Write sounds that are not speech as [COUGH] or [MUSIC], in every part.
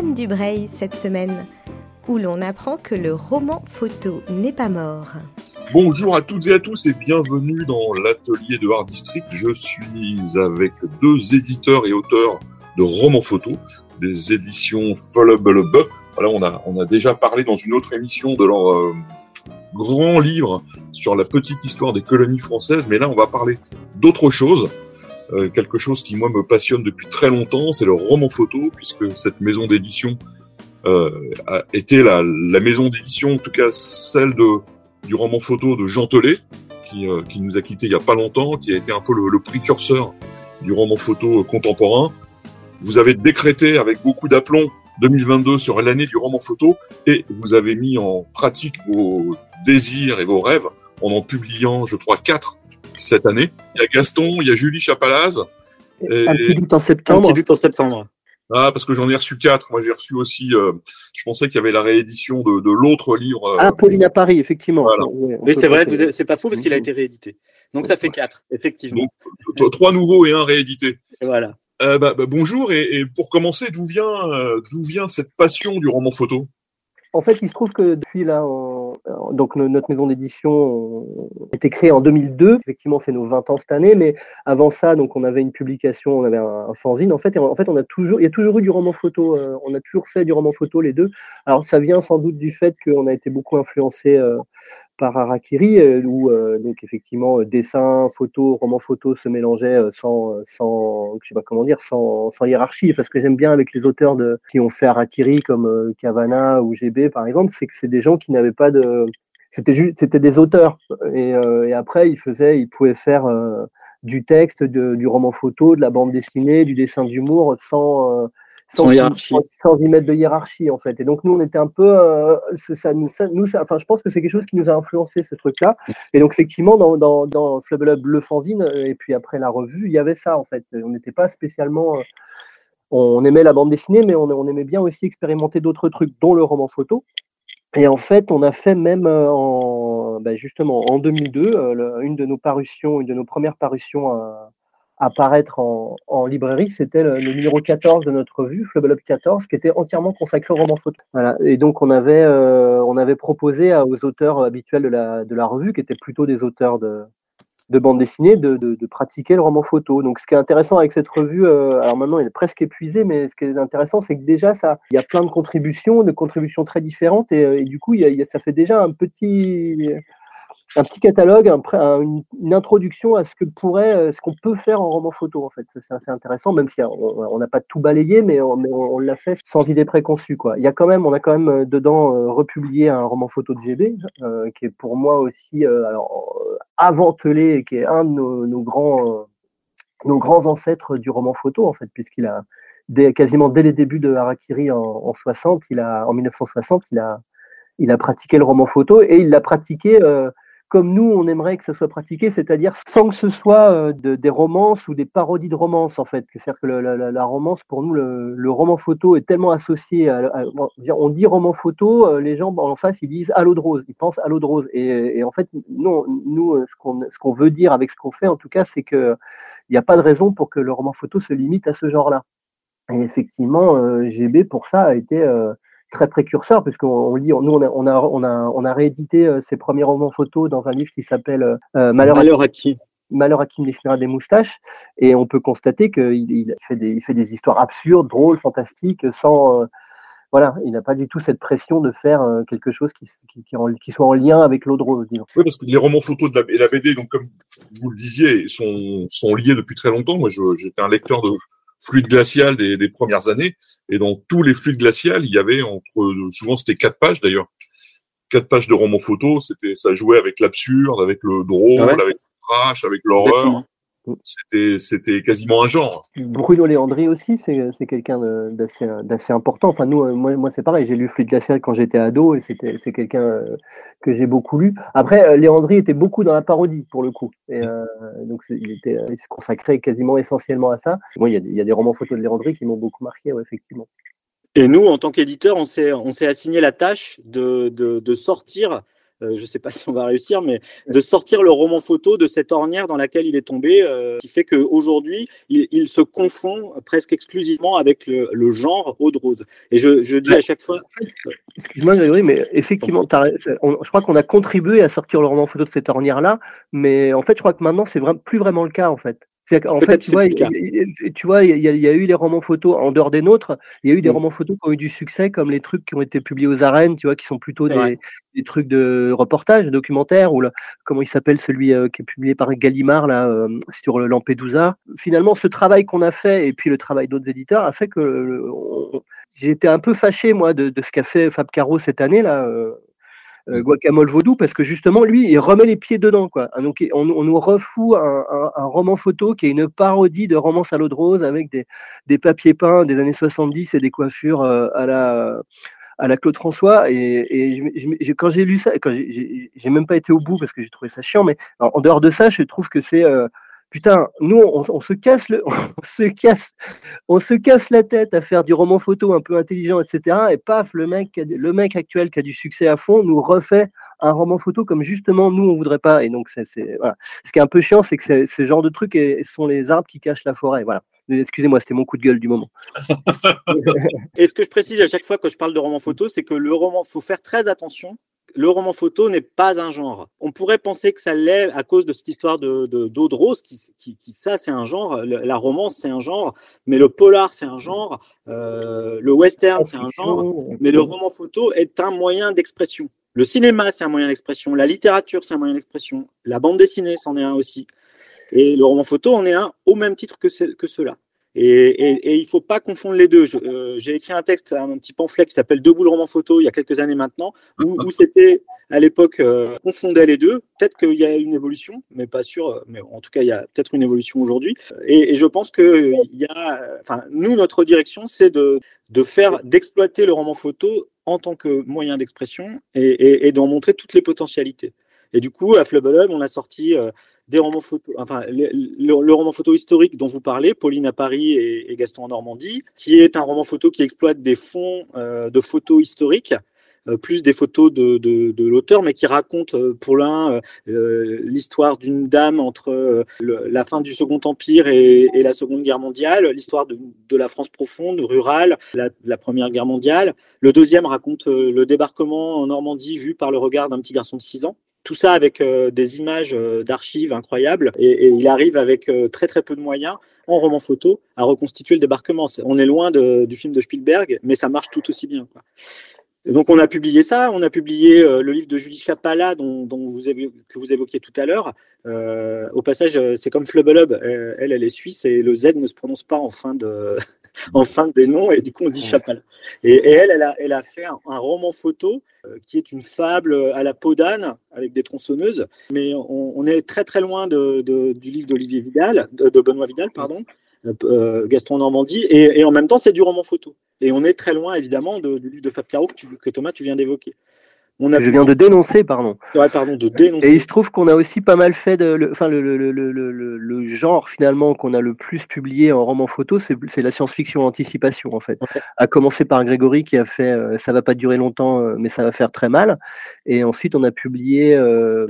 Johan Dubreuil cette semaine, où l'on apprend que le roman photo n'est pas mort. Bonjour à toutes et à tous et bienvenue dans l'atelier de Art District. Je suis avec deux éditeurs et auteurs de romans photo, des éditions Follable Voilà, on a, on a déjà parlé dans une autre émission de leur euh, grand livre sur la petite histoire des colonies françaises, mais là on va parler d'autre chose. Euh, quelque chose qui moi me passionne depuis très longtemps, c'est le roman photo, puisque cette maison d'édition euh, a été la, la maison d'édition, en tout cas celle de, du roman photo de Jean Telet, qui, euh, qui nous a quitté il y a pas longtemps, qui a été un peu le, le précurseur du roman photo contemporain. Vous avez décrété avec beaucoup d'aplomb 2022 sur l'année du roman photo et vous avez mis en pratique vos désirs et vos rêves en en publiant, je crois, quatre cette année. Il y a Gaston, il y a Julie Chapalaz. Et... Un petit doute en septembre. Un petit doute en septembre. Ah, parce que j'en ai reçu quatre. Moi, j'ai reçu aussi. Euh, je pensais qu'il y avait la réédition de, de l'autre livre. Euh, ah, Pauline à Paris, effectivement. Voilà. Oui, oui c'est vrai. C'est pas faux parce qu'il a été réédité. Donc ça fait quatre, effectivement. Donc, trois nouveaux et un réédité. Et voilà. Euh, bah, bah, bonjour. Et, et, pour commencer, d'où vient, euh, d'où vient cette passion du roman photo? En fait, il se trouve que depuis là, on, donc notre maison d'édition a été créée en 2002. Effectivement, on fait nos 20 ans cette année, mais avant ça, donc on avait une publication, on avait un, fanzine. En fait, et en fait, on a toujours, il y a toujours eu du roman photo. Euh, on a toujours fait du roman photo les deux. Alors, ça vient sans doute du fait qu'on a été beaucoup influencé euh, par Harakiri, euh, où euh, donc effectivement dessin, photo, roman photo se mélangeaient euh, sans, sans, je sais pas comment dire, sans, sans hiérarchie. Ce que j'aime bien avec les auteurs de, qui ont fait Harakiri comme Cavana ou GB par exemple, c'est que c'est des gens qui n'avaient pas de, c'était juste, c'était des auteurs et, et, après ils faisaient, ils pouvaient faire du texte, de, du roman photo, de la bande dessinée, du dessin d'humour sans sans, sans, hiérarchie. sans y mettre de hiérarchie en fait. Et donc nous on était un peu, euh, ça, nous, ça, nous ça, enfin je pense que c'est quelque chose qui nous a influencé ce truc-là. Et donc effectivement dans dans, dans le fanzine et puis après la revue il y avait ça en fait. On n'était pas spécialement, euh, on aimait la bande dessinée mais on, on aimait bien aussi expérimenter d'autres trucs dont le roman photo. Et en fait, on a fait même euh, en, ben justement en 2002 euh, le, une de nos parutions, une de nos premières parutions apparaître en, librairie, c'était le, numéro 14 de notre revue, Flubble Up 14, qui était entièrement consacré au roman photo. Voilà. Et donc on avait, euh, on avait proposé aux auteurs habituels de la, de la revue, qui étaient plutôt des auteurs de, de bande dessinée, de, de, pratiquer le roman photo. Donc ce qui est intéressant avec cette revue, euh, alors maintenant elle est presque épuisée, mais ce qui est intéressant, c'est que déjà ça, il y a plein de contributions, de contributions très différentes, et, et du coup ça fait déjà un petit un petit catalogue, un, un, une, introduction à ce que pourrait, euh, ce qu'on peut faire en roman photo en fait. C'est assez intéressant, même si on n'a pas tout balayé, mais on, l'a fait sans idée préconçue quoi. Il y a quand même, on a quand même euh, dedans euh, republié un roman photo de GB, euh, qui est pour moi aussi, euh, alors aventelé, qui est un de nos, grands, nos grands ancêtres du roman photo en fait, puisqu'il a quasiment dès les débuts de Harakiri en, en 60, il a, en 1960, il a, il a pratiqué le roman photo et il l'a pratiqué euh, comme nous, on aimerait que ça soit pratiqué, c'est-à-dire sans que ce soit euh, de, des romances ou des parodies de romances, en fait. C'est-à-dire que la, romance, pour nous, le, roman photo est tellement associé à, On dit roman photo, euh, les gens en face, ils disent à l'eau de rose, ils pensent à l'eau de rose. Et, en fait, non, nous, euh, ce qu'on veut dire avec ce qu'on fait, en tout cas, c'est qu'il n'y a pas de raison pour que le roman photo se limite à ce genre-là. Et effectivement, GB, pour ça, a été très précurseur, puisqu'on on lit, nous on a, on a, on a, on a réédité euh, ses premiers romans photos dans un livre qui s'appelle euh, Malheur, Malheur à qui? Malheur à qui me dessinera des moustaches, et on peut constater qu'il il fait, des, il fait des histoires absurdes, drôles, fantastiques, sans, euh, voilà, il n'a pas du tout cette pression de faire euh, quelque chose qui, qui, qui, en, qui, soit en lien avec l'eau de rose. Disons. Oui, parce que les romans photos de la, et la BD, donc comme vous le disiez, sont, sont liés depuis très longtemps. Moi, j'étais un lecteur de fluide glacial des, des, premières années. Et dans tous les fluides glaciales, il y avait entre, souvent c'était quatre pages d'ailleurs, quatre pages de romans photos. C'était, ça jouait avec l'absurde, avec le drôle, ah ouais. avec le crash, avec l'horreur. C'était, c'était quasiment un genre. Bruno Léandri aussi, c'est, c'est quelqu'un d'assez, important. Enfin, nous, moi, moi c'est pareil, j'ai lu Fluide Glacial quand j'étais ado et c'était, c'est quelqu'un euh, que j'ai beaucoup lu. Après, euh, Léandri était beaucoup dans la parodie pour le coup. Et, euh, donc, il, était, il se consacrait quasiment essentiellement à ça. Moi, il y a, il y a des romans photos de Léandri qui m'ont beaucoup marqué, ouais, effectivement. Et nous, en tant qu'éditeur, on s'est, on s'est assigné la tâche de, de, de sortir je ne sais pas [LAUGHS] si on va réussir, mais de sortir le roman photo de cette ornière dans laquelle il est tombé, qui fait qu'aujourd'hui, il, il, se confond presque exclusivement avec le, genre eau de rose. Et je, dis à chaque fois. Excuse-moi, Grégory, mais effectivement, je crois qu'on a contribué à sortir le roman photo de cette ornière-là, mais en fait, je crois que maintenant, c'est plus vraiment le cas, en fait. En fait, tu vois, tu vois, il y, a eu les romans photos en dehors des nôtres. Il y a eu des mm. romans photos qui ont eu du succès, comme les trucs qui ont été publiés aux arènes, tu vois, qui sont plutôt des, trucs de reportage, documentaire, ou comment il s'appelle celui euh, qui est publié par Gallimard là euh, sur le Lampedusa. Finalement, ce travail qu'on a fait et puis le travail d'autres éditeurs a fait que j'ai été un peu fâché moi de, ce qu'a fait Fab Caro cette année là. Euh, Guacamole Vaudou parce que justement lui il remet les pieds dedans quoi. Ah, donc on, nous refoue un, roman photo qui est une parodie de romance à de rose avec des, des, papiers peints des années 70 et des coiffures euh, à la à la Claude François et, quand j'ai lu ça quand j'ai même pas été au bout parce que j'ai trouvé ça chiant mais en, dehors de ça je trouve que c'est euh, putain, nous, on, se casse le, [LAUGHS] on se casse, on se casse la tête à faire du roman photo un peu intelligent, etc. Et paf, le mec, le mec actuel qui a du succès à fond nous refait un roman photo comme justement nous on voudrait pas. Et donc c'est, voilà. ce qui est un peu chiant, c'est que ce genre de trucs sont les arbres qui cachent la forêt. Voilà. Excusez-moi, c'était mon coup de gueule du moment. [LAUGHS] [LAUGHS] et ce que je précise à chaque fois quand je parle de roman photo, c'est que le roman, faut faire très attention le roman photo n'est pas un genre. On pourrait penser que ça l'est à cause de cette histoire de d'eau de, rose, qui, qui, ça c'est un genre, la romance c'est un genre, mais le polar c'est un genre, euh, le western c'est un genre, mais le roman photo est un moyen d'expression. Le cinéma c'est un moyen d'expression, la littérature c'est un moyen d'expression, la bande dessinée c'en est un aussi. Et le roman photo en est un au même titre que, que cela. Et, il ne faut pas confondre les deux. Euh, j'ai écrit un texte, un petit pamphlet qui s'appelle Debout le roman photo il y a quelques années maintenant, où, c'était à l'époque euh, confondait les deux. Peut-être qu'il y a une évolution, mais pas sûr. Mais en tout cas, il y a peut-être une évolution aujourd'hui. Et, je pense que il y a, enfin, nous, notre direction, c'est de, de faire, d'exploiter le roman photo en tant que moyen d'expression et, d'en montrer toutes les potentialités. Et du coup, à Flubble on a sorti euh, le, roman photo historique dont vous parlez, Pauline à Paris et, Gaston en Normandie, qui est un roman photo qui exploite des fonds euh, de photos historiques. Euh, plus des photos de, de, l'auteur, mais qui raconte euh, pour l'un l'histoire d'une dame entre la fin du Second Empire et, la Seconde Guerre mondiale, l'histoire de, la France profonde, rurale, la, la, Première Guerre mondiale. Le deuxième raconte le débarquement en Normandie vu par le regard d'un petit garçon de 6 ans tout ça avec euh, des images euh, d'archives incroyables. Et, il arrive avec euh, très très peu de moyens en roman photo à reconstituer le débarquement. on est loin du film de Spielberg, mais ça marche tout aussi bien. donc on a publié ça, on a publié le livre de Julie Chapala dont, vous que vous évoquiez tout à l'heure. au passage, c'est comme Flubblub, elle, elle est suisse et le Z ne se prononce pas en fin de, [LAUGHS] en fin des noms et du coup on dit Chapala. Et, elle, elle a, elle a fait un roman photo qui est une fable à la peau d'âne avec des tronçonneuses. Mais on, est très très loin du livre d'Olivier Vidal, de, Benoît Vidal, pardon, euh, euh, Gaston Normandie, et, en même temps c'est du roman photo. Et on est très loin évidemment du livre de Fab Caro que Thomas tu viens d'évoquer je viens de dénoncer, pardon. pardon, de dénoncer. Et il se trouve qu'on a aussi pas mal fait de, le, enfin, le, le, le, genre finalement qu'on a le plus publié en roman photo, c'est la science-fiction anticipation en fait. À commencer par Grégory qui a fait euh, Ça va pas durer longtemps, euh, mais ça va faire très mal. Et ensuite on a publié, euh,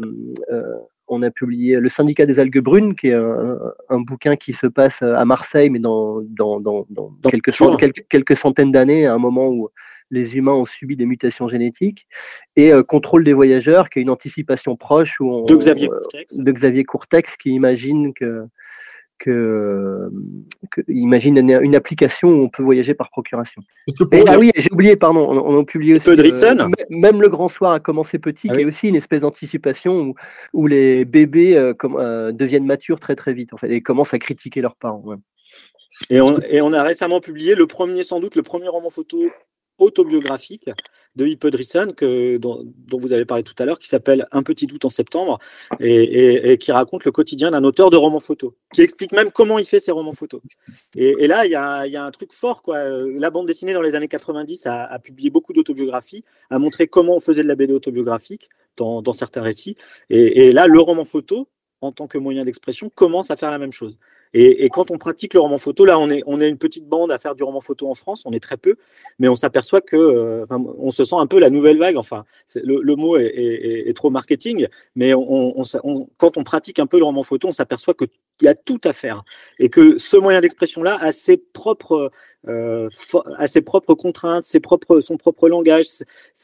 on a publié Le syndicat des algues brunes, qui est un, bouquin qui se passe à Marseille, mais dans, dans, dans, dans quelques, quelques, quelques, centaines d'années, à un moment où les humains ont subi des mutations génétiques, et euh, Contrôle des voyageurs, qui est une anticipation proche où de Xavier euh, Courtex, de Xavier Courtex qui imagine que, que, imagine une, application où on peut voyager par procuration. Et, ah oui, j'ai oublié, pardon, on, a publié aussi. Euh, même le grand soir a commencé petit, ah qui est aussi une espèce d'anticipation où, les bébés comme, deviennent matures très très vite en fait et commencent à critiquer leurs parents. Et, on, et, on, a récemment publié le premier, sans doute, le premier roman photo autobiographique de Hippe que dont, vous avez parlé tout à l'heure, qui s'appelle Un petit doute en septembre, et, qui raconte le quotidien d'un auteur de romans photos, qui explique même comment il fait ses romans photos. Et, là, il y a, un truc fort. Quoi. La bande dessinée dans les années 90 a, publié beaucoup d'autobiographies, a montré comment on faisait de la BD autobiographique dans certains récits. Et, là, le roman photo, en tant que moyen d'expression, commence à faire la même chose. Et, quand on pratique le roman photo, là, on est, on est une petite bande à faire du roman photo en France, on est très peu, mais on s'aperçoit que, euh, on se sent un peu la nouvelle vague. Enfin, le, mot est, trop marketing, mais quand on pratique un peu le roman photo, on s'aperçoit qu'il y a tout à faire et que ce moyen d'expression-là a ses propres euh, à ses propres contraintes, ses propres, son propre langage,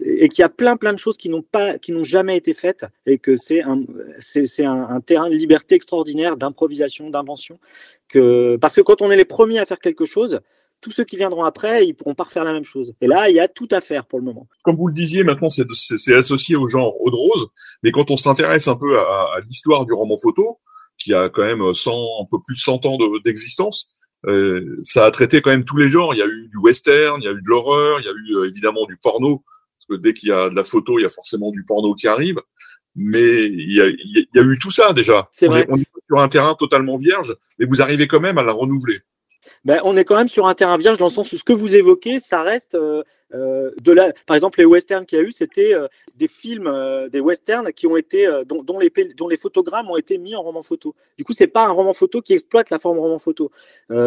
et qu'il y a plein plein de choses qui n'ont pas, qui n'ont jamais été faites, et que c'est un, c'est, un, terrain de liberté extraordinaire, d'improvisation, d'invention. Que parce que quand on est les premiers à faire quelque chose, tous ceux qui viendront après, ils pourront pas refaire la même chose. Et là, il y a tout à faire pour le moment. Comme vous le disiez, maintenant, c'est, associé au genre Eau de Rose, mais quand on s'intéresse un peu à l'histoire du roman photo, qui a quand même 100, un peu plus de 100 ans d'existence, euh, ça a traité quand même tous les genres. Il y a eu du western, il y a eu de l'horreur, il y a eu euh, évidemment du porno. Parce que dès qu'il y a de la photo, il y a forcément du porno qui arrive. Mais il y a, il y a eu tout ça déjà. C'est vrai. on est sur un terrain totalement vierge, mais vous arrivez quand même à la renouveler. Ben, on est quand même sur un terrain vierge dans le sens où ce que vous évoquez, ça reste euh, euh, de la, par exemple, les westerns qu'il y a eu, c'était euh, des films, euh, des westerns qui ont été, dont, dont, les, dont les photogrammes ont été mis en roman photo. Du coup, c'est pas un roman photo qui exploite la forme roman photo.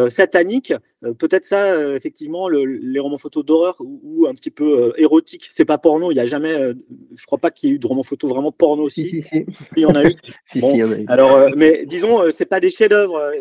satanique, peut-être ça, effectivement, le, les romans photos d'horreur ou, un petit peu érotique. C'est pas porno. Il y a jamais, je crois pas qu'il y ait eu de roman photo vraiment porno aussi. Si, si, si. Il y en a eu. [LAUGHS] bon, alors, mais disons, c'est pas des chefs-d'œuvre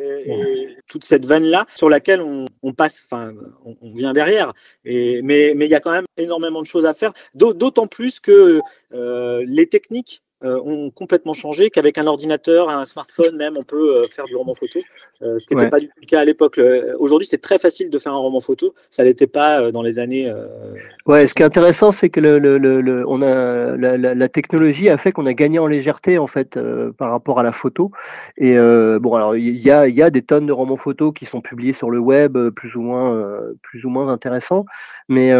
toute cette veine là sur laquelle on, on passe, enfin, on, on, vient derrière. Et mais mais il y a quand même énormément de choses à faire, d'autant plus que euh, les techniques euh, ont complètement changé, qu'avec un ordinateur, un smartphone même, on peut euh, faire du roman photo, euh, ce qui n'était pas du tout le cas à l'époque. Aujourd'hui, c'est très facile de faire un roman photo, ça n'était pas dans les années. Ouais, ce qui est intéressant, c'est que le, le, le, on a, la, la, technologie a fait qu'on a gagné en légèreté en fait par rapport à la photo. Et bon, alors il y a, y a des tonnes de romans photos qui sont publiés sur le web, plus ou moins, plus ou moins intéressants, mais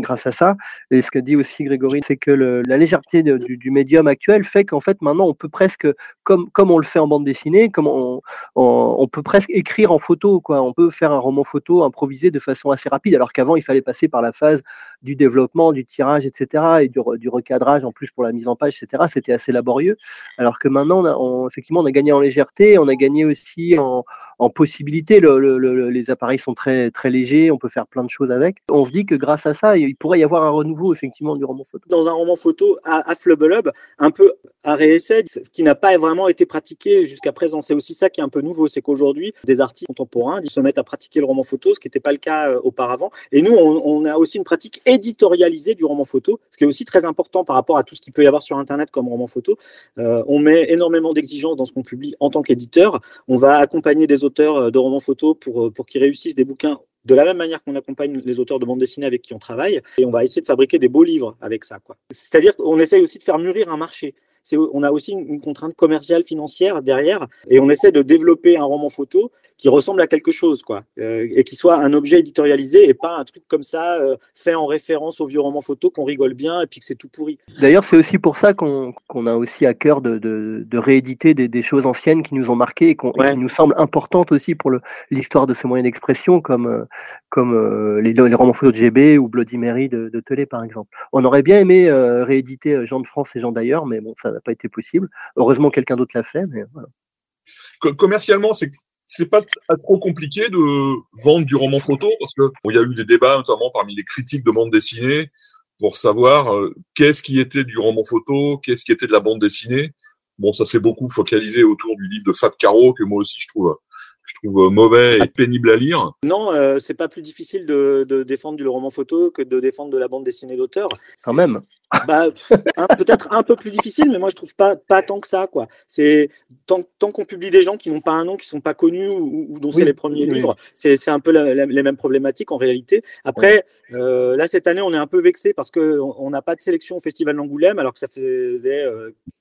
grâce à ça. Et ce que dit aussi Grégory, c'est que la légèreté du, du médium actuel fait qu'en fait maintenant on peut presque, comme, comme on le fait en bande dessinée, comme on, on, peut presque écrire en photo, quoi. On peut faire un roman photo improvisé de façon assez rapide, alors qu'avant il fallait passer par la phase du développement, du tirage, etc., et du, recadrage en plus pour la mise en page, etc. C'était assez laborieux, alors que maintenant on effectivement on a gagné en légèreté, on a gagné aussi en, en possibilité. Le, les appareils sont très, très légers, on peut faire plein de choses avec. On se dit que grâce à ça, il pourrait y avoir un renouveau effectivement du roman photo. Dans un roman photo à, à un peu à réessai, ce qui n'a pas vraiment été pratiqué jusqu'à présent. C'est aussi ça qui est un peu nouveau, c'est qu'aujourd'hui, des artistes contemporains ils se mettent à pratiquer le roman photo, ce qui n'était pas le cas euh, auparavant. Et nous, on, a aussi une pratique éditorialisée du roman photo, ce qui est aussi très important par rapport à tout ce qu'il peut y avoir sur Internet comme roman photo. Euh, on met énormément d'exigences dans ce qu'on publie en tant qu'éditeur. On va accompagner des auteurs euh, de romans photos pour, pour qu'ils réussissent des bouquins de la même manière qu'on accompagne les auteurs de bande dessinée avec qui on travaille, et on va essayer de fabriquer des beaux livres avec ça. C'est-à-dire qu'on essaye aussi de faire mûrir un marché. On a aussi une, contrainte commerciale financière derrière. Et on essaie de développer un roman photo qui ressemble à quelque chose, quoi, euh, et qui soit un objet éditorialisé et pas un truc comme ça euh, fait en référence au vieux roman photo qu'on rigole bien et puis que c'est tout pourri. D'ailleurs, c'est aussi pour ça qu'on a aussi à cœur de, rééditer des, choses anciennes qui nous ont marqué et, qui nous semblent importantes aussi pour l'histoire de ce moyen d'expression, comme, euh, les, romans photos de GB ou Bloody Mary de, de Télé, par exemple. On aurait bien aimé rééditer Jean de France et Jean d'ailleurs, mais bon, ça n'a pas été possible. Heureusement, quelqu'un d'autre l'a fait, mais voilà. Commercialement, c'est c'est pas trop compliqué de vendre du roman photo parce que il y a eu des débats notamment parmi les critiques de bande dessinée pour savoir euh, qu'est-ce qui était du roman photo, qu'est-ce qui était de la bande dessinée. Bon, ça s'est beaucoup focalisé autour du livre de Fat Caro que moi aussi je trouve je trouve mauvais et pénible à lire. Non, euh, c'est pas plus difficile de, de, défendre du roman photo que de défendre de la bande dessinée d'auteur. Quand même bah, peut-être un peu plus difficile, mais moi je trouve pas, pas tant que ça. quoi. C'est tant, tant qu'on publie des gens qui n'ont pas un nom, qui sont pas connus ou, dont c'est les premiers livres, c'est un peu les mêmes problématiques en réalité. Après, euh, là cette année, on est un peu vexé parce qu'on n'a pas de sélection au Festival d'Angoulême, alors que ça faisait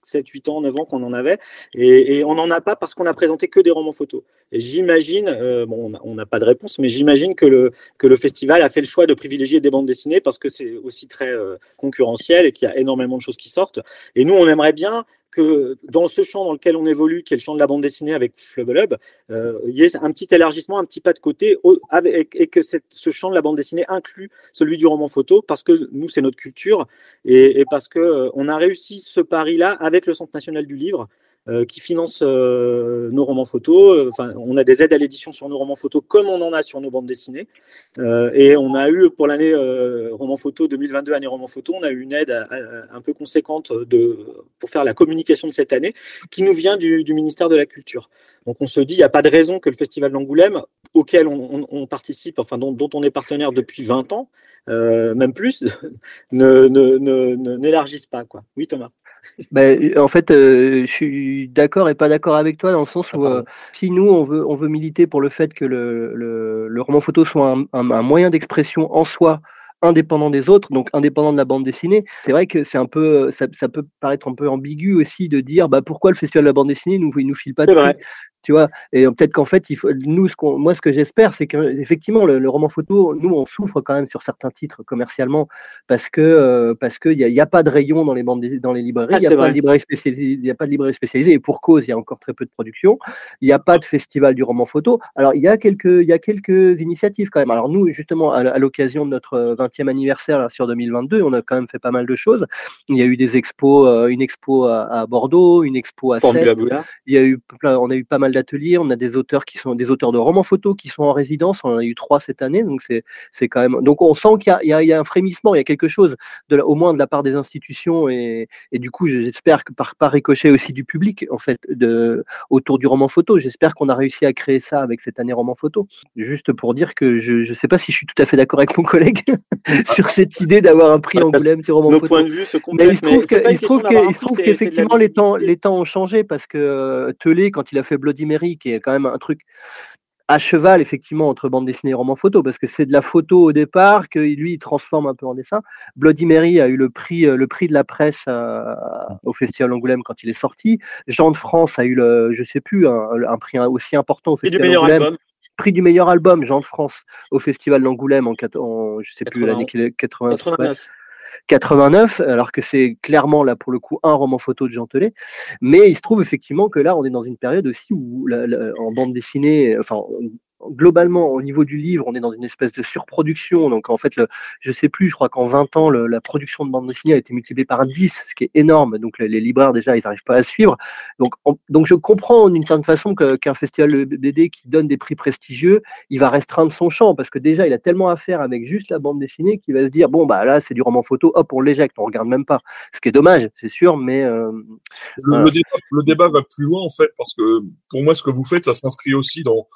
7, 8 ans, 9 ans qu'on en avait, et, et on n'en a pas parce qu'on a présenté que des romans photos. Et j'imagine, euh, bon, on n'a pas de réponse, mais j'imagine que le, que le festival a fait le choix de privilégier des bandes dessinées parce que c'est aussi très euh, et qu'il y a énormément de choses qui sortent. Et nous, on aimerait bien que dans ce champ dans lequel on évolue, qui est le champ de la bande dessinée avec Flubble Hub, euh, il y ait un petit élargissement, un petit pas de côté, et que ce champ de la bande dessinée inclut celui du roman photo, parce que nous, c'est notre culture, et, parce qu'on euh, a réussi ce pari-là avec le Centre national du livre, qui finance nos romans photos. Enfin, on a des aides à l'édition sur nos romans photos comme on en a sur nos bandes dessinées. et on a eu pour l'année roman photo 2022, année roman photo, on a eu une aide un peu conséquente de, pour faire la communication de cette année qui nous vient du, ministère de la Culture. Donc on se dit, il n'y a pas de raison que le Festival d'Angoulême, auquel on, participe, enfin dont, on est partenaire depuis 20 ans, euh, même plus, [LAUGHS] n'élargisse ne, pas. Quoi. Oui, Thomas ben, en fait, euh, je suis d'accord et pas d'accord avec toi dans le sens où ah, euh, si nous on veut, on veut militer pour le fait que le, le, roman photo soit un moyen d'expression en soi indépendant des autres, donc indépendant de la bande dessinée. C'est vrai que c'est un peu, ça, peut paraître un peu ambigu aussi de dire bah, pourquoi le festival de la bande dessinée nous, il nous file pas de prix tu vois? Et peut-être qu'en fait, il faut, nous, ce qu'on, moi, ce que j'espère, c'est qu'effectivement, le, le, roman photo, nous, on souffre quand même sur certains titres commercialement parce que euh, parce qu'il n'y a, pas de rayon dans les bandes, dans les librairies, ah, il n'y a, pas de librairie spécialisée, a pas de librairie spécialisée, et pour cause, il y a encore très peu de production. Il n'y a pas de festival du roman photo. Alors, il y a quelques, il y a quelques initiatives quand même. Alors, nous, justement, à, l'occasion de notre 20e anniversaire là, sur 2022, on a quand même fait pas mal de choses. Il y a eu des expos, euh, une expo à, Bordeaux, une expo à Sète. Il y a eu, on a eu pas mal ateliers, on a des auteurs qui sont des auteurs de romans photos qui sont en résidence, on en a eu trois cette année, donc c'est c'est quand même. Donc on sent qu'il y, y, a un frémissement, il y a quelque chose, de au moins de la part des institutions et, et du coup j'espère que par, par ricochet aussi du public en fait de autour du roman photo. J'espère qu'on a réussi à créer ça avec cette année roman photo. Juste pour dire que je ne sais pas si je suis tout à fait d'accord avec mon collègue [LAUGHS] [LAUGHS] sur cette idée d'avoir un prix Angoulême sur roman photo. de vue mais il se trouve qu'effectivement les temps les temps ont changé parce que euh, Telé quand il a fait Bloody Mary, qui est quand même un truc à cheval, effectivement, entre bande dessinée et roman photo, parce que c'est de la photo au départ, que lui, il transforme un peu en dessin. Bloody Mary a eu le prix, euh, le prix de la presse euh, au Festival Angoulême quand il est sorti. Jean de France a eu, le, je sais plus, un, prix aussi important au Festival du Angoulême. Prix du meilleur album, Jean de France, au Festival d'Angoulême en, en, je sais plus l'année qu'il est, 89. 89, alors que c'est clairement là pour le coup un roman photo de Jean Telet. Mais il se trouve effectivement que là, on est dans une période aussi où en bande dessinée, enfin globalement, au niveau du livre, on est dans une espèce de surproduction. Donc, en fait, le, je sais plus, je crois qu'en 20 ans, la production de bande dessinée a été multipliée par 10, ce qui est énorme. Donc, les, libraires, déjà, ils n'arrivent pas à suivre. Donc, donc je comprends d'une certaine façon qu'un festival de BD qui donne des prix prestigieux, il va restreindre son champ parce que déjà, il a tellement à faire avec juste la bande dessinée qu'il va se dire, bon, bah là, c'est du roman photo, hop, on l'éjecte, on regarde même pas. Ce qui est dommage, c'est sûr, mais. Euh, le, débat, le débat va plus loin, en fait, parce que pour moi, ce que vous faites, ça s'inscrit aussi dans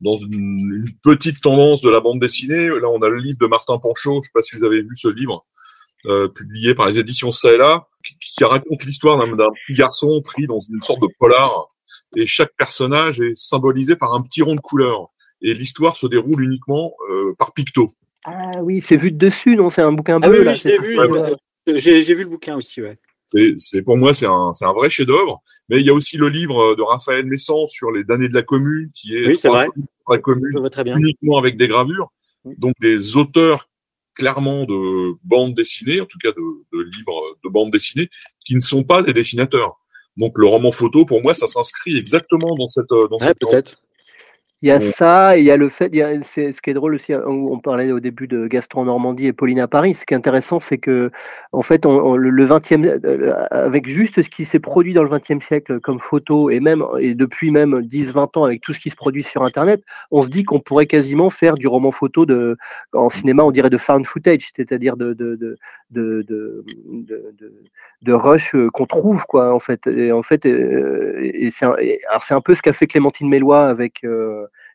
dans une, petite tendance de la bande dessinée. Là, on a le livre de Martin Panchaud, je ne sais pas si vous avez vu ce livre, euh, publié par les éditions Ça qui, raconte l'histoire d'un petit garçon pris dans une sorte de polar, et chaque personnage est symbolisé par un petit rond de couleur. Et l'histoire se déroule uniquement euh, par picto. Ah oui, c'est vu de dessus, non? C'est un bouquin ah bleu. oui, j'ai vu, j'ai vu le bouquin aussi, ouais. C'est pour moi c'est un, un vrai chef-d'œuvre. Mais il y a aussi le livre de Raphaël Messan sur les damnés de la commune, qui est, oui, c'est vrai. la commune uniquement avec des gravures. Donc des auteurs clairement de bande dessinée, en tout cas de, de, livres de bande dessinée, qui ne sont pas des dessinateurs. Donc le roman photo, pour moi, ça s'inscrit exactement dans cette dans cette peut-être. Il y a ça, et il y a le fait, il y a, c'est, ce qui est drôle aussi, on parlait au début de Gaston Normandie et Pauline à Paris. Ce qui est intéressant, c'est que, en fait, on, le 20e, euh, avec juste ce qui s'est produit dans le 20e siècle comme photo, et même, et depuis même 10, 20 ans, avec tout ce qui se produit sur Internet, on se dit qu'on pourrait quasiment faire du roman photo de, en cinéma, on dirait de found footage, c'est-à-dire de, de, de, de, de, de, rush euh, qu'on trouve, quoi, en fait. Et en fait, euh, et, c'est, un, un peu ce qu'a fait Clémentine Mélois avec,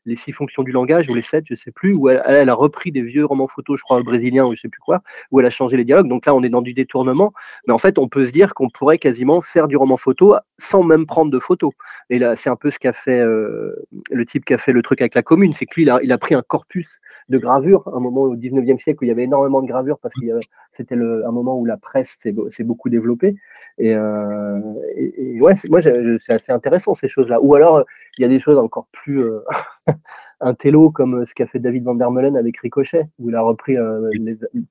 les six fonctions du langage, ou les sept, je sais plus, où elle, a repris des vieux romans photos, je crois, le brésilien, ou je sais plus quoi, où elle a changé les dialogues. Donc là, on est dans du détournement. Mais en fait, on peut se dire qu'on pourrait quasiment faire du roman photo sans même prendre de photos. Et là, c'est un peu ce qu'a fait euh, le type qui a fait le truc avec la commune. C'est que lui, il a, il a pris un corpus de gravures, un moment au 19e siècle où il y avait énormément de gravures parce que c'était un moment où la presse s'est beaucoup développée. Et, euh, et, ouais, moi, c'est assez intéressant ces choses-là. Ou alors, il y a des choses encore plus euh, [LAUGHS] un télo comme ce qu'a fait David Van der Meulen avec Ricochet, où il a repris euh,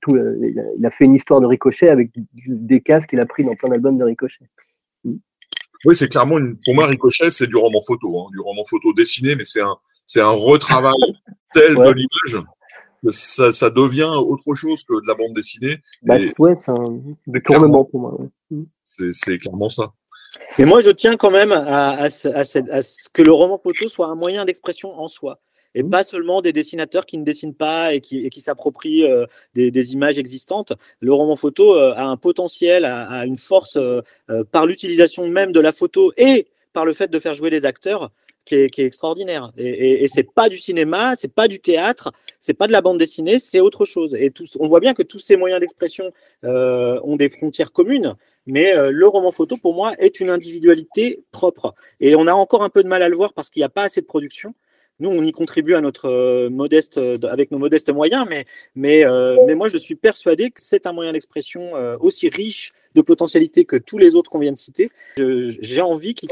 tout, il a fait une histoire de Ricochet avec des casques qu'il a pris dans plein d'albums de Ricochet. Mm. Oui, c'est clairement une, pour moi Ricochet, c'est du roman photo, hein, du roman photo dessiné, mais c'est un, c'est un retravail [LAUGHS] tel de l'image ça, ça, devient autre chose que de la bande dessinée. Bah, ouais, c'est un détournement pour moi. C'est clairement ça. Mais moi, je tiens quand même à, ce, que le roman photo soit un moyen d'expression en soi et mmh. pas seulement des dessinateurs qui ne dessinent pas et qui, s'approprient euh, des, images existantes. Le roman photo euh, a un potentiel, a, une force euh, par l'utilisation même de la photo et par le fait de faire jouer les acteurs qui est, extraordinaire. Et, et, c'est pas du cinéma, c'est pas du théâtre, c'est pas de la bande dessinée, c'est autre chose. Et on voit bien que tous ces moyens d'expression ont des frontières communes. Mais le roman photo, pour moi, est une individualité propre. Et on a encore un peu de mal à le voir parce qu'il n'y a pas assez de production. Nous, on y contribue à notre euh, modeste, euh, avec nos modestes moyens, mais, mais, euh, mais moi, je suis persuadé que c'est un moyen d'expression aussi riche de potentialités que tous les autres qu'on vient de citer. J'ai envie qu'il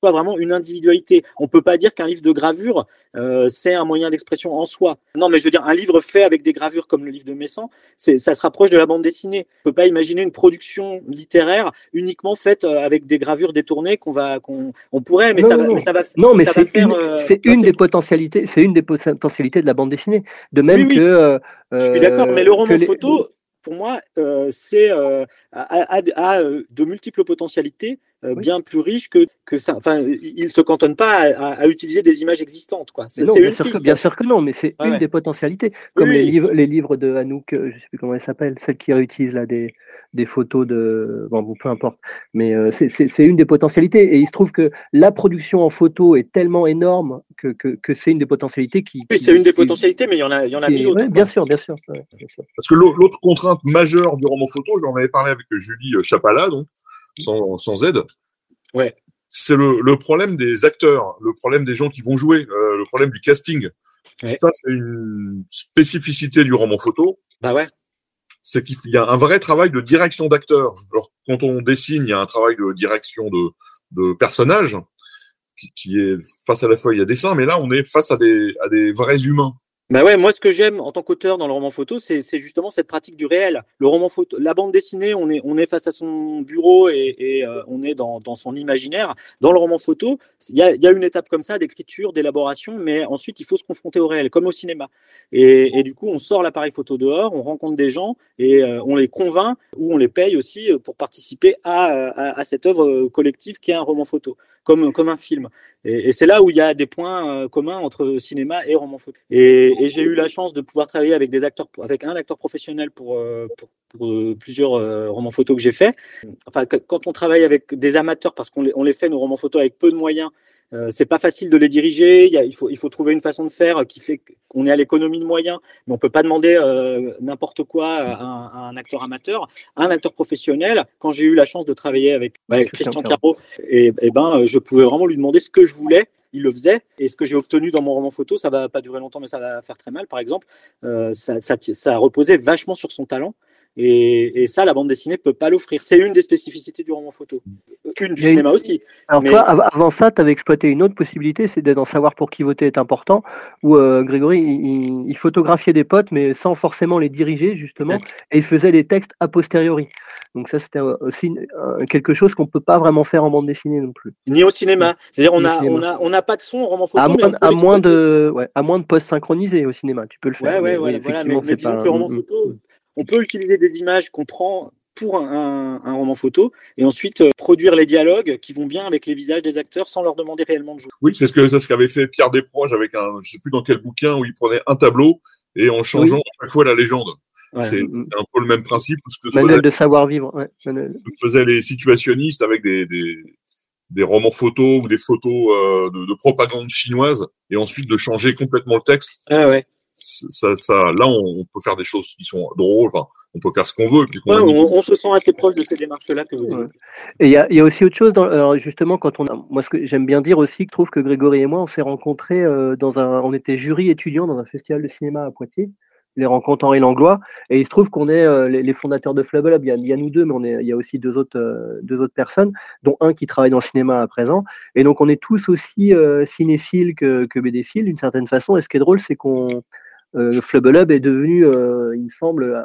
soit vraiment une individualité. On ne peut pas dire qu'un livre de gravure, euh, c'est un moyen d'expression en soi. Non, mais je veux dire, un livre fait avec des gravures comme le livre de Messan, ça se rapproche de la bande dessinée. On ne peut pas imaginer une production littéraire uniquement faite euh, avec des gravures détournées qu'on va, qu'on, on pourrait, mais, ça, va, ça va. Non, mais c'est une, euh, une des potentialités, c'est une des potentialités de la bande dessinée. De même que. je suis d'accord, mais le roman photo, pour moi, c'est à, de multiples potentialités bien plus riches que, que ça. Enfin, il ne se cantonne pas à, utiliser des images existantes. Quoi. C'est, bien, sûr que, bien, sûr que, non, mais c'est une des potentialités. Comme les, livres, les livres de Anouk, je ne sais plus comment elle s'appelle, celle qui réutilise là, des, des photos de. Bon, peu importe. Mais euh, c'est une des potentialités. Et il se trouve que la production en photo est tellement énorme que, que, c'est une des potentialités qui. Oui, c'est une des potentialités, mais il y en a, il y en a mille autres. bien, sûr, bien sûr, Parce que l'autre contrainte majeure du roman photo, j'en avais parlé avec Julie Chapala, donc, sans, sans aide. Ouais. C'est le, le, problème des acteurs, le problème des gens qui vont jouer, euh, le problème du casting. Ça, c'est une spécificité du roman photo. Bah ouais c'est qu'il y a un vrai travail de direction d'acteur. Alors, quand on dessine, il y a un travail de direction de, de personnage qui, qui, est face à la fois il y a dessin, mais là on est face à des, à des vrais humains. Bah ouais, moi ce que j'aime en tant qu'auteur dans le roman photo, c'est justement cette pratique du réel. Le roman photo, la bande dessinée, on est, face à son bureau et, euh, on est dans, son imaginaire. Dans le roman photo, il y a, une étape comme ça d'écriture, d'élaboration, mais ensuite il faut se confronter au réel, comme au cinéma. Et, du coup, on sort l'appareil photo dehors, on rencontre des gens et euh, on les convainc ou on les paye aussi pour participer à, à cette œuvre collective qui est un roman photo comme, comme un film. Et, c'est là où il y a des points euh, communs entre cinéma et roman photo. Et, j'ai eu la chance de pouvoir travailler avec des acteurs, avec un acteur professionnel pour, euh, euh, plusieurs romans photos que j'ai fait. Enfin, quand on travaille avec des amateurs, parce qu'on les, les fait nos romans photos avec peu de moyens, euh, c'est pas facile de les diriger. Il, faut, il, faut, trouver une façon de faire qui fait qu'on est à l'économie de moyens, mais on peut pas demander euh, n'importe quoi à un, acteur amateur. Un acteur professionnel, quand j'ai eu la chance de travailler avec, Christian Caro, et, ben, je pouvais vraiment lui demander ce que je voulais. Il le faisait. Et ce que j'ai obtenu dans mon roman photo, ça va pas durer longtemps, mais ça va faire très mal, par exemple. Euh, ça, ça, ça reposait vachement sur son talent. Et, ça, la bande dessinée peut pas l'offrir. C'est une des spécificités du roman photo. Une du cinéma aussi. Alors toi, avant ça, tu avais exploité une autre possibilité, c'est d'en savoir pour qui voter est important, où euh, Grégory, il, photographiait des potes, mais sans forcément les diriger, justement, et il faisait des textes a posteriori. Donc ça, c'était aussi quelque chose qu'on peut pas vraiment faire en bande dessinée non plus. Ni au cinéma. C'est-à-dire, on n'a on a, on a pas de son en roman photo. À, moins, à moins, de, ouais, à moins de post-synchroniser au cinéma, tu peux le faire. Ouais, ouais, mais, voilà, mais, disons que le roman photo on peut utiliser des images qu'on prend pour un, roman photo et ensuite euh, produire les dialogues qui vont bien avec les visages des acteurs sans leur demander réellement de jouer. Oui, c'est ce que ce qu'avait fait Pierre Desproges avec un, je sais plus dans quel bouquin où il prenait un tableau et en changeant chaque fois la légende. C'est un peu le même principe. Ce que Manuel de savoir vivre. Ouais. faisaient les situationnistes avec des, des, romans photos ou des photos euh, de, de, propagande chinoise et ensuite de changer complètement le texte. Ah ouais ça, ça, là, on, peut faire des choses qui sont drôles. Enfin, on peut faire ce qu'on veut. on, se sent assez proche de ces démarches-là que vous Et il y, y, a aussi autre chose. Dans, justement, quand on a, moi, ce que j'aime bien dire aussi, que je trouve que Grégory et moi, on s'est rencontrés euh, dans un, on était jury étudiant dans un festival de cinéma à Poitiers les rencontres Henri Langlois. Et il se trouve qu'on est euh, les, fondateurs de Flubble Up. Il y, a, nous deux, mais on est, il y a aussi deux autres, euh, deux autres personnes, dont un qui travaille dans le cinéma à présent. Et donc, on est tous aussi cinéphiles que, que BDphiles, d'une certaine façon. Et ce qui est drôle, c'est qu'on euh, est devenu, euh, il me semble,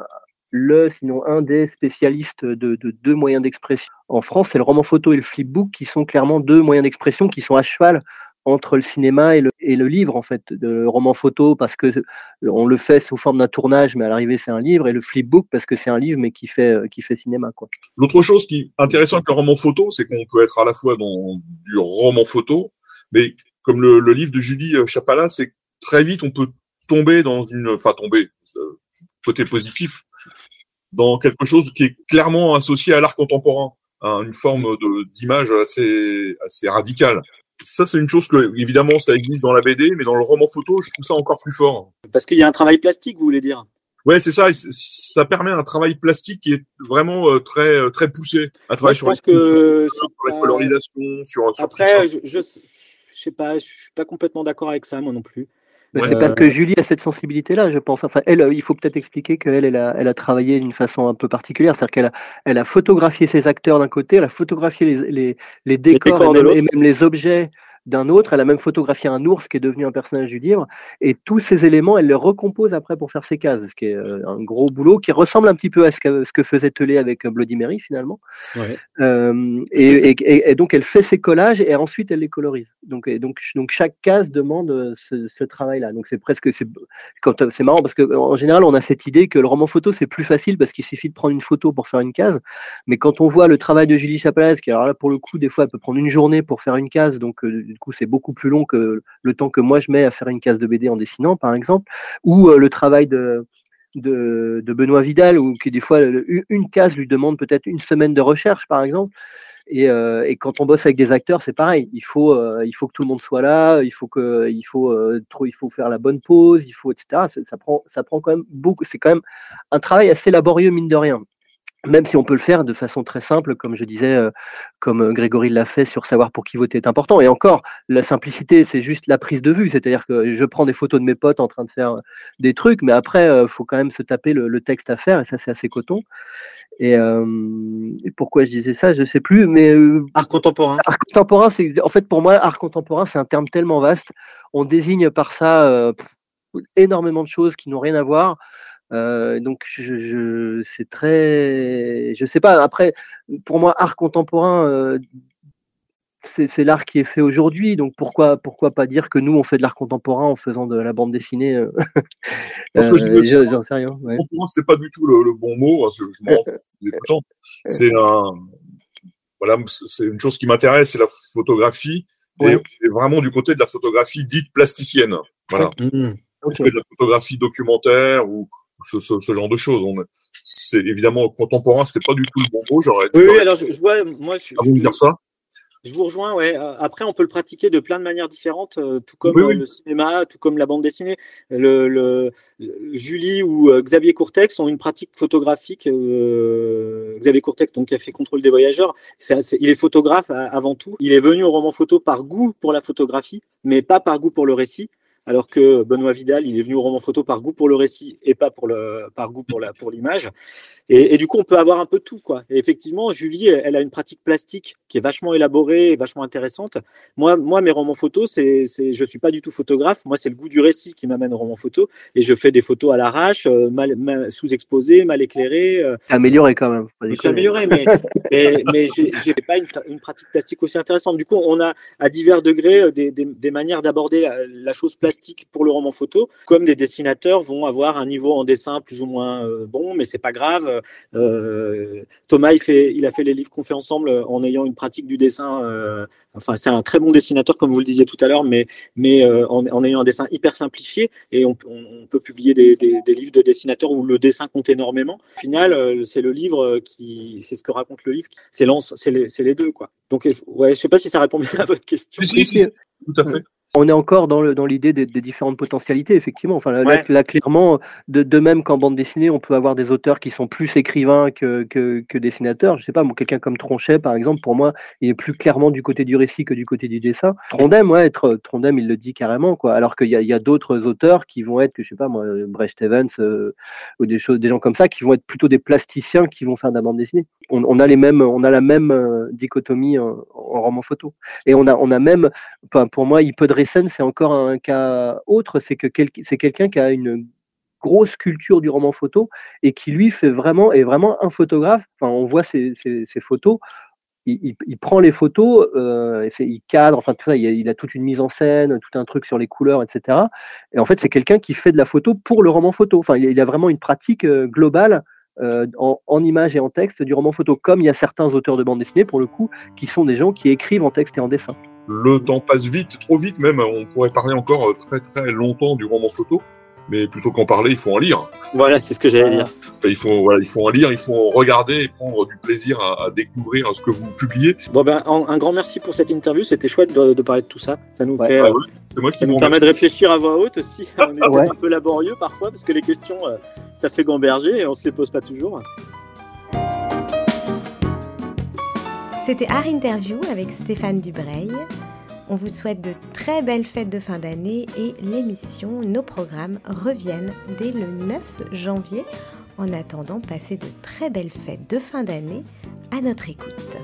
le, sinon un des spécialistes de, deux moyens d'expression en France, c'est le roman photo et le flipbook qui sont clairement deux moyens d'expression qui sont à cheval entre le cinéma et le, et le livre en fait, le roman photo parce que on le fait sous forme d'un tournage, mais à l'arrivée c'est un livre, et le flipbook parce que c'est un livre mais qui fait qui fait cinéma quoi. L'autre chose qui est intéressante avec le roman photo, c'est qu'on peut être à la fois dans du roman photo, mais comme le, le livre de Julie Chapala, c'est très vite on peut tomber dans une, enfin tomber, côté positif, dans quelque chose qui est clairement associé à l'art contemporain, à une forme d'image assez, assez radicale. Ça, c'est une chose que, évidemment, ça existe dans la BD, mais dans le roman photo, je trouve ça encore plus fort. Parce qu'il y a un travail plastique, vous voulez dire? Ouais, c'est ça. Ça permet un travail plastique qui est vraiment euh, très euh, très poussé. Un travail sur, que sur la colorisation, sur, sur Après, je, je, je, sais pas, je suis pas complètement d'accord avec ça, moi non plus. C'est parce que Julie a cette sensibilité-là, je pense. Enfin, elle, il faut peut-être expliquer qu'elle, elle a, elle a travaillé d'une façon un peu particulière. C'est-à-dire qu'elle a, elle a photographié ses acteurs d'un côté, elle a photographié les, les, les décors, et, même, et, même, les objets d'un autre. Elle a même photographié un ours qui est devenu un personnage du livre. Et tous ces éléments, elle les recompose après pour faire ses cases, ce qui est euh, un gros boulot qui ressemble un petit peu à ce que, ce que faisait Telé avec euh, Bloody Mary finalement. Ouais. Euh, et, et, et, donc elle fait ses collages et ensuite elle les colorise. Donc, et donc, donc chaque case demande ce, ce travail-là. Donc c'est presque c'est marrant parce que en général on a cette idée que le roman photo c'est plus facile parce qu'il suffit de prendre une photo pour faire une case. Mais quand on voit le travail de Julie Chapalas, qui alors là pour le coup des fois elle peut prendre une journée pour faire une case, donc coup c'est beaucoup plus long que le temps que moi je mets à faire une case de BD en dessinant, par exemple, ou euh, le travail de, Benoît Vidal, ou qui des fois une case lui demande peut-être une semaine de recherche, par exemple. Et, euh, quand on bosse avec des acteurs, c'est pareil. Il faut, euh, il faut que tout le monde soit là. Il faut que, il faut, il faut faire la bonne pause. Il faut, etc. Ça, prend, ça prend quand même beaucoup. C'est quand même un travail assez laborieux mine de rien même si on peut le faire de façon très simple, comme je disais, euh, comme euh, Grégory l'a fait sur savoir pour qui voter est important. Et encore, la simplicité, c'est juste la prise de vue, c'est-à-dire que je prends des photos de mes potes en train de faire des trucs, mais après, il euh, faut quand même se taper le, le, texte à faire, et ça, c'est assez coton. Et, euh, et, pourquoi je disais ça, je sais plus, mais art contemporain. Art contemporain, c'est en fait pour moi, art contemporain, c'est un terme tellement vaste. On désigne par ça énormément de choses qui n'ont rien à voir. Euh, donc je, je c'est très, je sais pas. Après, pour moi, art contemporain, euh, c'est l'art qui est fait aujourd'hui. Donc pourquoi, pourquoi pas dire que nous on fait de l'art contemporain en faisant de la bande dessinée euh, [LAUGHS] J'en sais rien. Ouais. Pour moi, c'était pas du tout le, le bon mot. Hein, je, je m'en. [LAUGHS] C'est un, voilà, c'est une chose qui m'intéresse, c'est la photographie. Ouais. Et, et, vraiment du côté de la photographie dite plasticienne. Voilà. Mmh. Okay. de la photographie documentaire ou, ce, ce, ce, genre de choses. C'est évidemment contemporain, c'était pas du tout le bon mot. J'aurais. Oui, oui, alors je, je, vois, moi, je, à vous dire ça? Je vous rejoins, ouais. Après, on peut le pratiquer de plein de manières différentes, euh, tout comme oui, oui. le cinéma, tout comme la bande dessinée. Le, le, le Julie ou euh, Xavier Courtex ont une pratique photographique. Euh, Xavier Courtex, donc, qui a fait Contrôle des voyageurs, il est photographe avant tout. Il est venu au roman photo par goût pour la photographie, mais pas par goût pour le récit alors que Benoît Vidal, il est venu au roman photo par goût pour le récit et pas pour le par goût pour la pour l'image. Et, et, du coup, on peut avoir un peu tout, quoi. Et effectivement, Julie, elle a une pratique plastique qui est vachement élaborée et vachement intéressante. Moi, moi, mes romans photos, c'est, c'est, je suis pas du tout photographe. Moi, c'est le goût du récit qui m'amène au roman photo. Et je fais des photos à l'arrache, euh, mal, mal sous-exposées, mal éclairées. Euh. Amélioré quand même. Je suis amélioré, mais, [LAUGHS] mais, mais j'ai, j'ai pas une, une, pratique plastique aussi intéressante. Du coup, on a à divers degrés euh, des, des, des manières d'aborder la, la, chose plastique pour le roman photo, comme des dessinateurs vont avoir un niveau en dessin plus ou moins euh, bon, mais c'est pas grave euh, Thomas, il, fait, il a fait les livres qu'on fait ensemble en ayant une pratique du dessin. Euh, enfin, c'est un très bon dessinateur, comme vous le disiez tout à l'heure, mais, mais euh, en, en, ayant un dessin hyper simplifié. Et on, on, on peut publier des, des, des, livres de dessinateurs où le dessin compte énormément. Au final, c'est le livre qui, c'est ce que raconte le livre. C'est les, les, deux, quoi. Donc, ouais, je sais pas si ça répond bien à votre question. Si, tout à fait on est encore dans l'idée des, des, différentes potentialités, effectivement. Enfin, là, ouais. là clairement, de, de, même qu'en bande dessinée, on peut avoir des auteurs qui sont plus écrivains que, que, que dessinateurs. Je sais pas, quelqu'un comme Tronchet, par exemple, pour moi, il est plus clairement du côté du récit que du côté du dessin. Trondheim, ouais, être, Trondheim, il le dit carrément, quoi. Alors qu'il y a, a d'autres auteurs qui vont être, que je sais pas, moi, Brecht Evans, euh, ou des choses, des gens comme ça, qui vont être plutôt des plasticiens qui vont faire de la bande dessinée. On, on a les mêmes, on a la même euh, dichotomie en, en, roman photo. Et on a, on a même, pour moi, il peut de Dressen, c'est encore un cas autre, c'est que c'est quelqu'un qui a une grosse culture du roman photo et qui lui fait vraiment est vraiment un photographe. Enfin, on voit ses photos il, prend les photos, euh, il cadre, enfin tout ça, il a, toute une mise en scène, tout un truc sur les couleurs, etc. Et en fait, c'est quelqu'un qui fait de la photo pour le roman photo. Enfin, il, a vraiment une pratique euh, globale euh, en, en images et en texte du roman photo, comme il y a certains auteurs de bande dessinée, pour le coup, qui sont des gens qui écrivent en texte et en dessin. Le temps passe vite, trop vite même. On pourrait parler encore très très longtemps du roman photo mais plutôt qu'en parler, il faut en lire. Voilà, c'est ce que j'allais dire. Enfin, il faut, voilà, il faut en lire, il faut en regarder et prendre du plaisir à, découvrir ce que vous publiez. Bon ben, un, grand merci pour cette interview. C'était chouette de, parler de tout ça. Ça nous fait, ah moi qui ça nous permet de réfléchir à voix haute aussi. [LAUGHS] On est un peu laborieux parfois parce que les questions, euh, ça fait gamberger et on se les pose pas toujours. C'était Art Interview avec Stéphane Dubreuil. On vous souhaite de très belles fêtes de fin d'année et l'émission, nos programmes reviennent dès le 9 janvier. En attendant, passez de très belles fêtes de fin d'année à notre écoute.